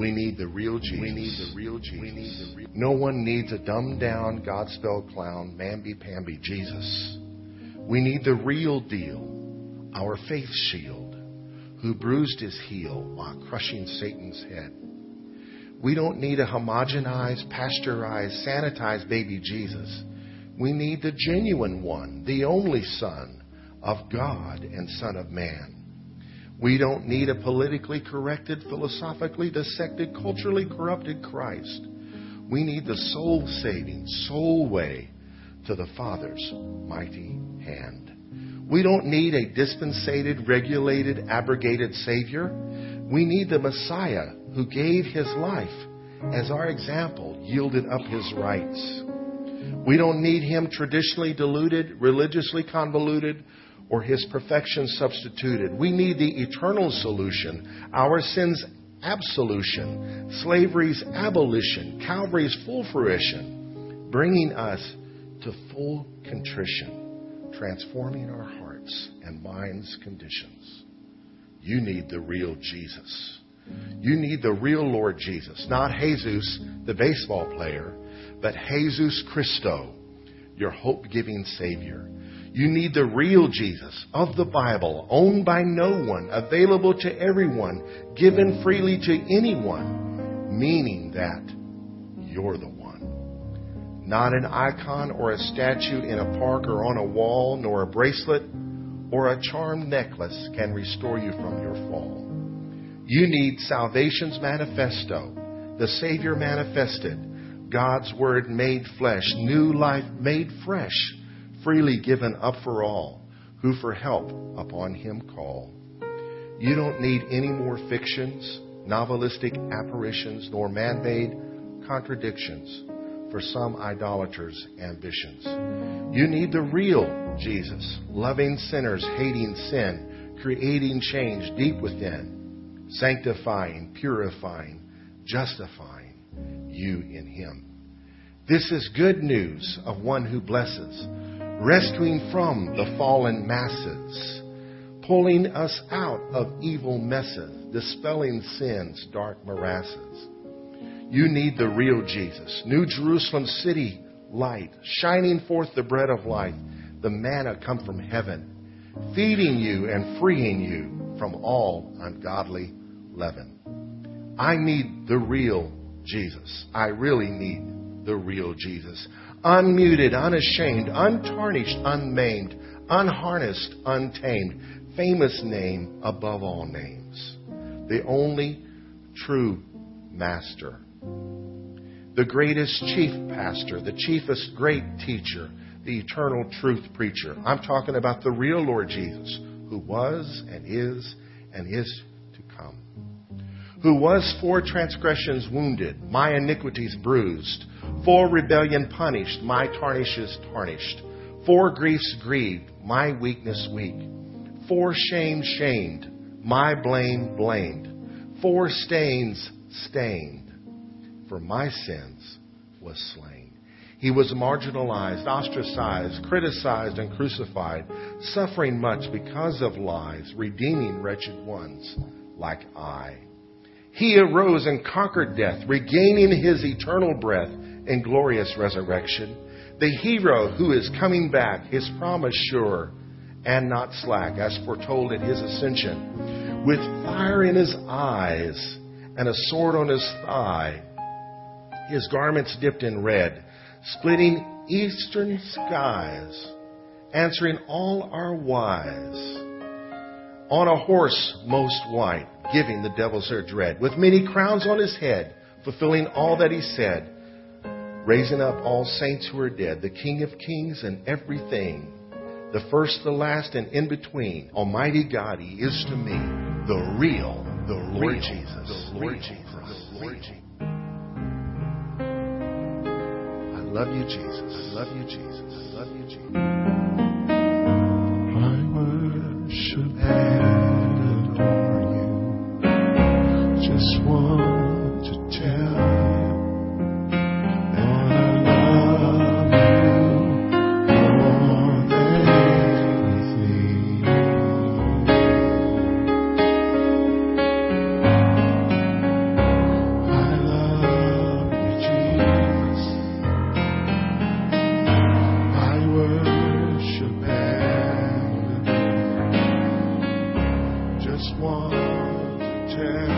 We need the real Jesus. We need the real Jesus. We need the real. No one needs a dumbed down, Godspell clown, mamby-pamby Jesus. We need the real deal, our faith shield, who bruised his heel while crushing Satan's head. We don't need a homogenized, pasteurized, sanitized baby Jesus. We need the genuine one, the only Son of God and Son of Man. We don't need a politically corrected, philosophically dissected, culturally corrupted Christ. We need the soul saving, sole way to the Father's mighty hand. We don't need a dispensated, regulated, abrogated Savior. We need the Messiah who gave his life as our example, yielded up his rights. We don't need him traditionally diluted, religiously convoluted, or his perfection substituted. We need the eternal solution, our sins absolution, slavery's abolition, Calvary's full fruition, bringing us to full contrition, transforming our hearts and minds' conditions. You need the real Jesus. You need the real Lord Jesus, not Jesus, the baseball player, but Jesus Christo, your hope giving Savior. You need the real Jesus of the Bible, owned by no one, available to everyone, given freely to anyone, meaning that you're the one. Not an icon or a statue in a park or on a wall, nor a bracelet or a charmed necklace can restore you from your fall. You need salvation's manifesto, the Savior manifested, God's Word made flesh, new life made fresh freely given up for all, who for help upon him call. You don't need any more fictions, novelistic apparitions, nor man made contradictions for some idolaters' ambitions. You need the real Jesus, loving sinners, hating sin, creating change deep within, sanctifying, purifying, justifying you in Him. This is good news of one who blesses rescuing from the fallen masses, pulling us out of evil messes, dispelling sin's dark morasses. You need the real Jesus, New Jerusalem city light, shining forth the bread of life, the manna come from heaven, feeding you and freeing you from all ungodly leaven. I need the real Jesus. I really need the real Jesus unmuted, unashamed, untarnished, unmaimed, unharnessed, untamed, famous name above all names, the only true master, the greatest chief pastor, the chiefest great teacher, the eternal truth preacher. I'm talking about the real Lord Jesus, who was and is and is to come, who was for transgressions wounded, my iniquities bruised for rebellion punished, my tarnishes tarnished. For griefs grieved, my weakness weak. For shame shamed, my blame blamed. For stains stained, for my sins was slain. He was marginalized, ostracized, criticized, and crucified, suffering much because of lies, redeeming wretched ones like I. He arose and conquered death, regaining his eternal breath and glorious resurrection. The hero who is coming back, his promise sure and not slack, as foretold at his ascension, with fire in his eyes and a sword on his thigh, his garments dipped in red, splitting eastern skies, answering all our whys. On a horse most white, giving the devils their dread, with many crowns on his head, fulfilling all that he said raising up all saints who are dead, the King of kings and everything, the first, the last, and in between. Almighty God, He is to me the real, the Lord real, Jesus, the Lord real, Jesus, the Lord Jesus. I love you, Jesus. I love you, Jesus. I love you, Jesus. just want to tell you, I love you more than anything. I love you, Jesus. I worship and. Just want to tell.